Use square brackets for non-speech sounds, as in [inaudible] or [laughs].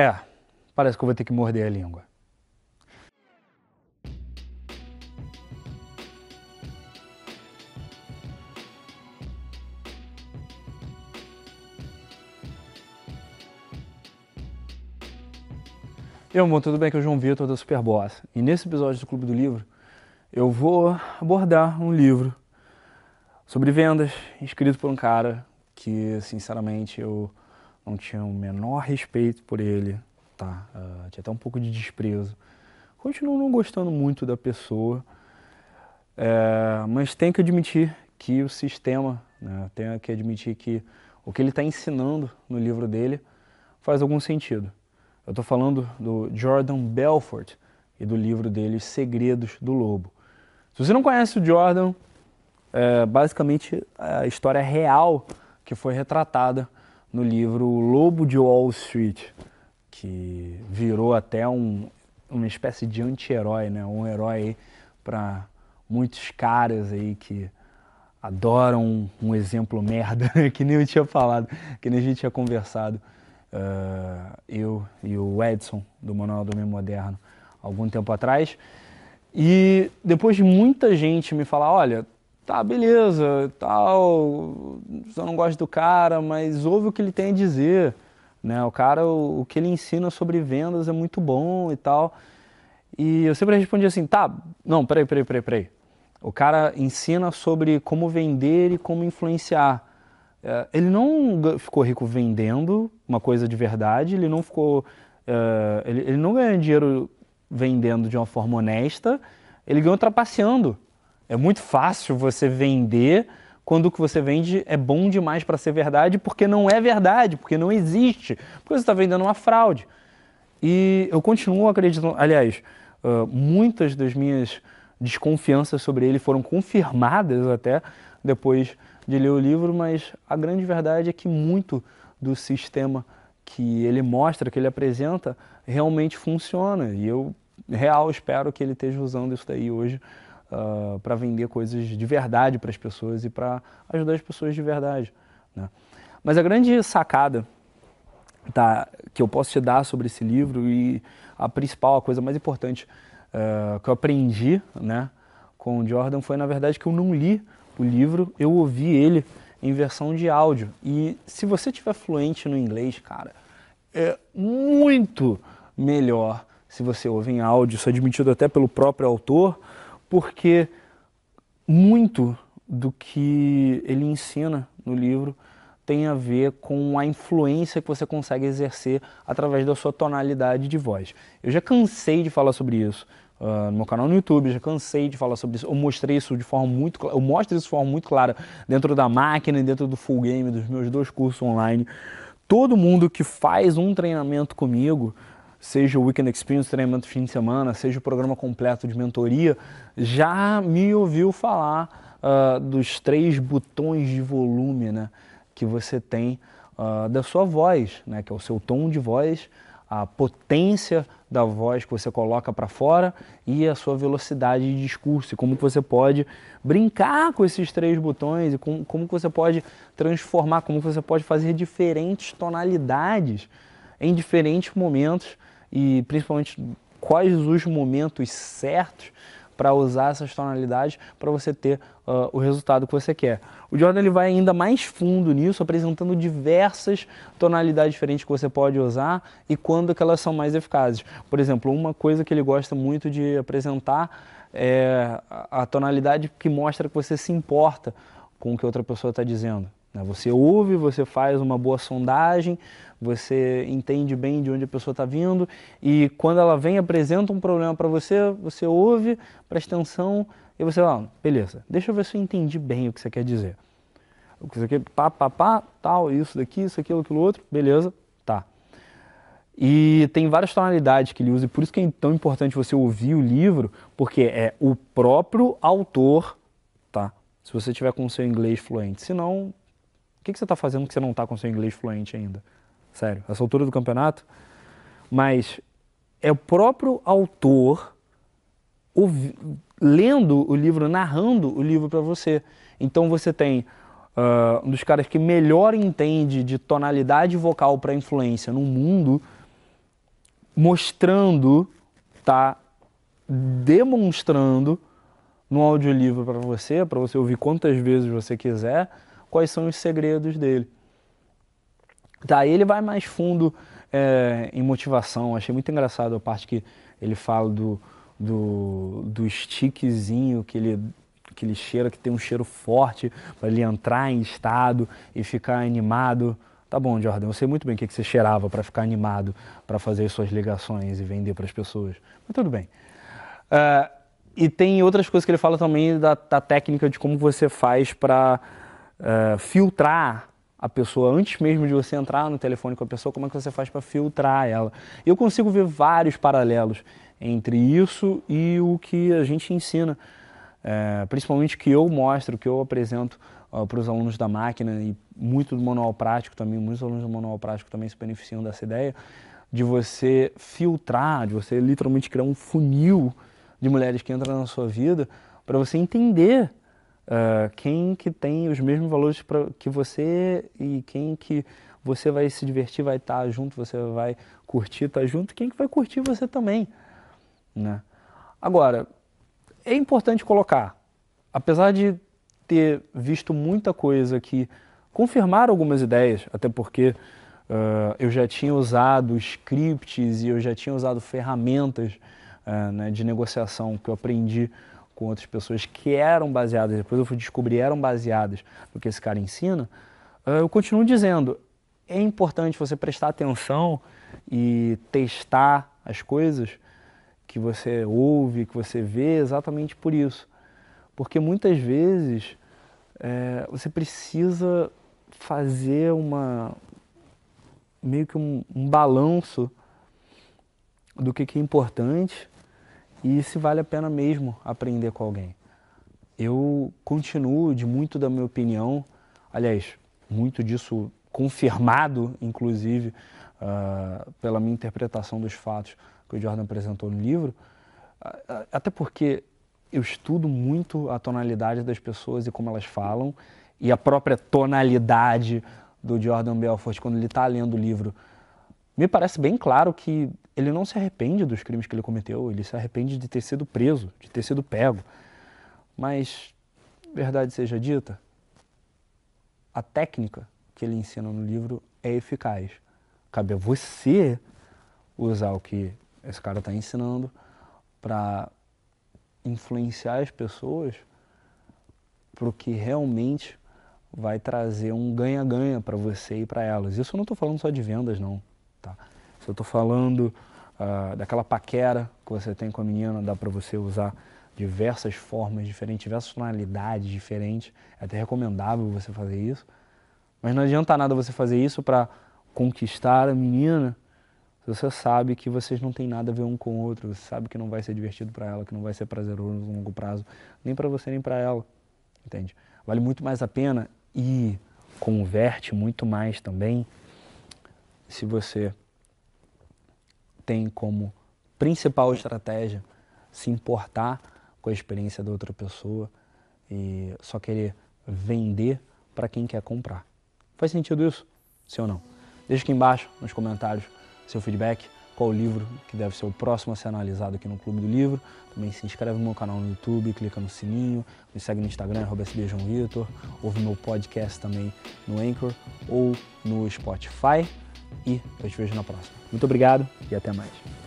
É, parece que eu vou ter que morder a língua. E amor, tudo bem? Aqui é o João Vitor da Superboss. E nesse episódio do Clube do Livro, eu vou abordar um livro sobre vendas, escrito por um cara que, sinceramente, eu não tinha o menor respeito por ele, tá? Uh, tinha até um pouco de desprezo. Continuo não gostando muito da pessoa, é, mas tenho que admitir que o sistema, né, tenho que admitir que o que ele está ensinando no livro dele faz algum sentido. Eu estou falando do Jordan Belfort e do livro dele Segredos do Lobo. Se você não conhece o Jordan, é basicamente a história real que foi retratada no livro Lobo de Wall Street, que virou até um, uma espécie de anti-herói, né? um herói para muitos caras aí que adoram um, exemplo merda, [laughs] que nem eu tinha falado, que nem a gente tinha conversado, uh, eu e o Edson, do Manual do Homem Moderno, algum tempo atrás. E depois de muita gente me falar, olha, tá, beleza, tal, só não gosto do cara, mas ouve o que ele tem a dizer, né? O cara, o, o que ele ensina sobre vendas é muito bom e tal. E eu sempre respondi assim, tá, não, peraí, peraí, peraí, peraí. O cara ensina sobre como vender e como influenciar. É, ele não ficou rico vendendo uma coisa de verdade, ele não ficou. Uh, ele, ele não ganha dinheiro vendendo de uma forma honesta, ele ganhou trapaceando. É muito fácil você vender quando o que você vende é bom demais para ser verdade, porque não é verdade, porque não existe, porque você está vendendo uma fraude. E eu continuo acreditando, aliás, uh, muitas das minhas desconfianças sobre ele foram confirmadas até depois de ler o livro, mas a grande verdade é que muito do sistema que ele mostra, que ele apresenta, realmente funciona. E eu, real, espero que ele esteja usando isso daí hoje uh, ah, para vender coisas de verdade para as pessoas e para ajudar as pessoas de verdade. Né? Mas a grande sacada tá, que eu posso te dar sobre esse livro e a principal, a coisa mais importante uh, que eu aprendi né, com o Jordan foi, na verdade, que eu não li o livro, eu ouvi ele em versão de áudio. E se você tiver fluente no inglês, cara, é muito melhor se você ouve em áudio, isso é admitido até pelo próprio autor, porque muito do que ele ensina no livro tem a ver com a influência que você consegue exercer através da sua tonalidade de voz. Eu já cansei de falar sobre isso uh, no meu canal no YouTube, já cansei de falar sobre isso. Eu mostrei isso de forma muito eu mostro isso de forma muito clara dentro da máquina e dentro do full game dos meus dois cursos online. Todo mundo que faz um treinamento comigo, seja o Weekend Experience, treinamento de fim de semana, seja o programa completo de mentoria, já me ouviu falar uh, dos três botões de volume né, que você tem uh, da sua voz, né, que é o seu tom de voz, a potência da voz que você coloca para fora e a sua velocidade de discurso, e como que você pode brincar com esses três botões e como, como que você pode transformar, como que você pode fazer diferentes tonalidades em diferentes momentos e principalmente quais os momentos certos para usar essas tonalidades para você ter uh, o resultado que você quer. O Jordan ele vai ainda mais fundo nisso, apresentando diversas tonalidades diferentes que você pode usar e quando que elas são mais eficazes. Por exemplo, uma coisa que ele gosta muito de apresentar é a tonalidade que mostra que você se importa com o que outra pessoa está dizendo. Né? Você ouve, você faz uma boa sondagem, você entende bem de onde a pessoa está vindo e quando ela vem apresenta um problema para você, você ouve, presta atenção e você fala, ah, beleza, deixa eu ver se eu entendi bem o que você quer dizer. O que você quer, pá, pá, pá, tal, isso daqui, isso, aquilo, aquilo outro, beleza, tá. E tem várias tonalidades que ele usa e por isso que é tão importante você ouvir o livro, porque é o próprio autor, tá? Se você tiver com o seu inglês fluente. Senão, o que, que você está fazendo que você não está com seu inglês fluente ainda? sério, essa altura do campeonato, mas é o próprio autor ouvi, lendo o livro, narrando o livro para você. Então você tem uh, um dos caras que melhor entende de tonalidade vocal para influência no mundo, mostrando, tá demonstrando no audiolivro para você, para você ouvir quantas vezes você quiser, quais são os segredos dele. Tá, ele vai mais fundo é, em motivação. Achei muito engraçado a parte que ele fala do, do, do stickzinho que ele, que ele cheira, que tem um cheiro forte para ele entrar em estado e ficar animado. Tá bom, Jordan, eu sei muito bem o que, que você cheirava para ficar animado, para fazer suas ligações e vender para as pessoas. Mas tudo bem. Uh, e tem outras coisas que ele fala também da, da técnica de como você faz para uh, filtrar a pessoa antes mesmo de você entrar no telefone com a pessoa, como é que você faz para filtrar ela. Eu consigo ver vários paralelos entre isso e o que a gente ensina, é, principalmente que eu mostro, que eu apresento uh, para os alunos da máquina e muito do manual prático também, muitos alunos do manual prático também se beneficiam dessa ideia, de você filtrar, de você literalmente criar um funil de mulheres que entram na sua vida para você entender uh, quem que tem os mesmos valores pra, que você e quem que você vai se divertir, vai estar tá junto, você vai curtir, estar tá junto, quem que vai curtir você também, né? Agora, é importante colocar, apesar de ter visto muita coisa que confirmar algumas ideias, até porque uh, eu já tinha usado scripts e eu já tinha usado ferramentas uh, né, de negociação que eu aprendi com outras pessoas que eram baseadas, depois eu fui descobrir eram baseadas no que esse cara ensina, uh, eu continuo dizendo, é importante você prestar atenção e testar as coisas que você ouve, que você vê, exatamente por isso. Porque muitas vezes é, você precisa fazer uma meio que um, um balanço do que, que é importante e se vale a pena mesmo aprender com alguém. Eu continuo de muito da minha opinião, aliás, muito disso confirmado, inclusive, uh, pela minha interpretação dos fatos que o Jordan apresentou no livro, uh, até porque eu estudo muito a tonalidade das pessoas e como elas falam, e a própria tonalidade do Jordan Belfort quando ele está lendo o livro. Me parece bem claro que ele não se arrepende dos crimes que ele cometeu, ele se arrepende de ter sido preso, de ter sido pego. Mas, verdade seja dita, a técnica que ele ensina no livro é eficaz. Cabe a você usar o que esse cara está ensinando para influenciar as pessoas para o que realmente vai trazer um ganha-ganha para você e para elas. Isso eu não estou falando só de vendas, não. Tá? Se eu estou falando uh, daquela paquera que você tem com a menina, dá para você usar diversas formas diferentes, diversas tonalidades diferentes. É até recomendável você fazer isso. Mas não adianta nada você fazer isso para conquistar a menina se você sabe que vocês não têm nada a ver um com o outro, você sabe que não vai ser divertido para ela, que não vai ser prazeroso no longo prazo, nem para você nem para ela, entende? Vale muito mais a pena e converte muito mais também se você tem como principal estratégia se importar com a experiência da outra pessoa e só querer vender para quem quer comprar. Faz sentido isso? Sim ou não? Deixa aqui embaixo nos comentários seu feedback, qual o livro que deve ser o próximo a ser analisado aqui no Clube do Livro. Também se inscreve no meu canal no YouTube, clica no sininho, me segue no Instagram, Vitor, ouve meu podcast também no Anchor ou no Spotify. E eu te vejo na próxima. Muito obrigado e até mais.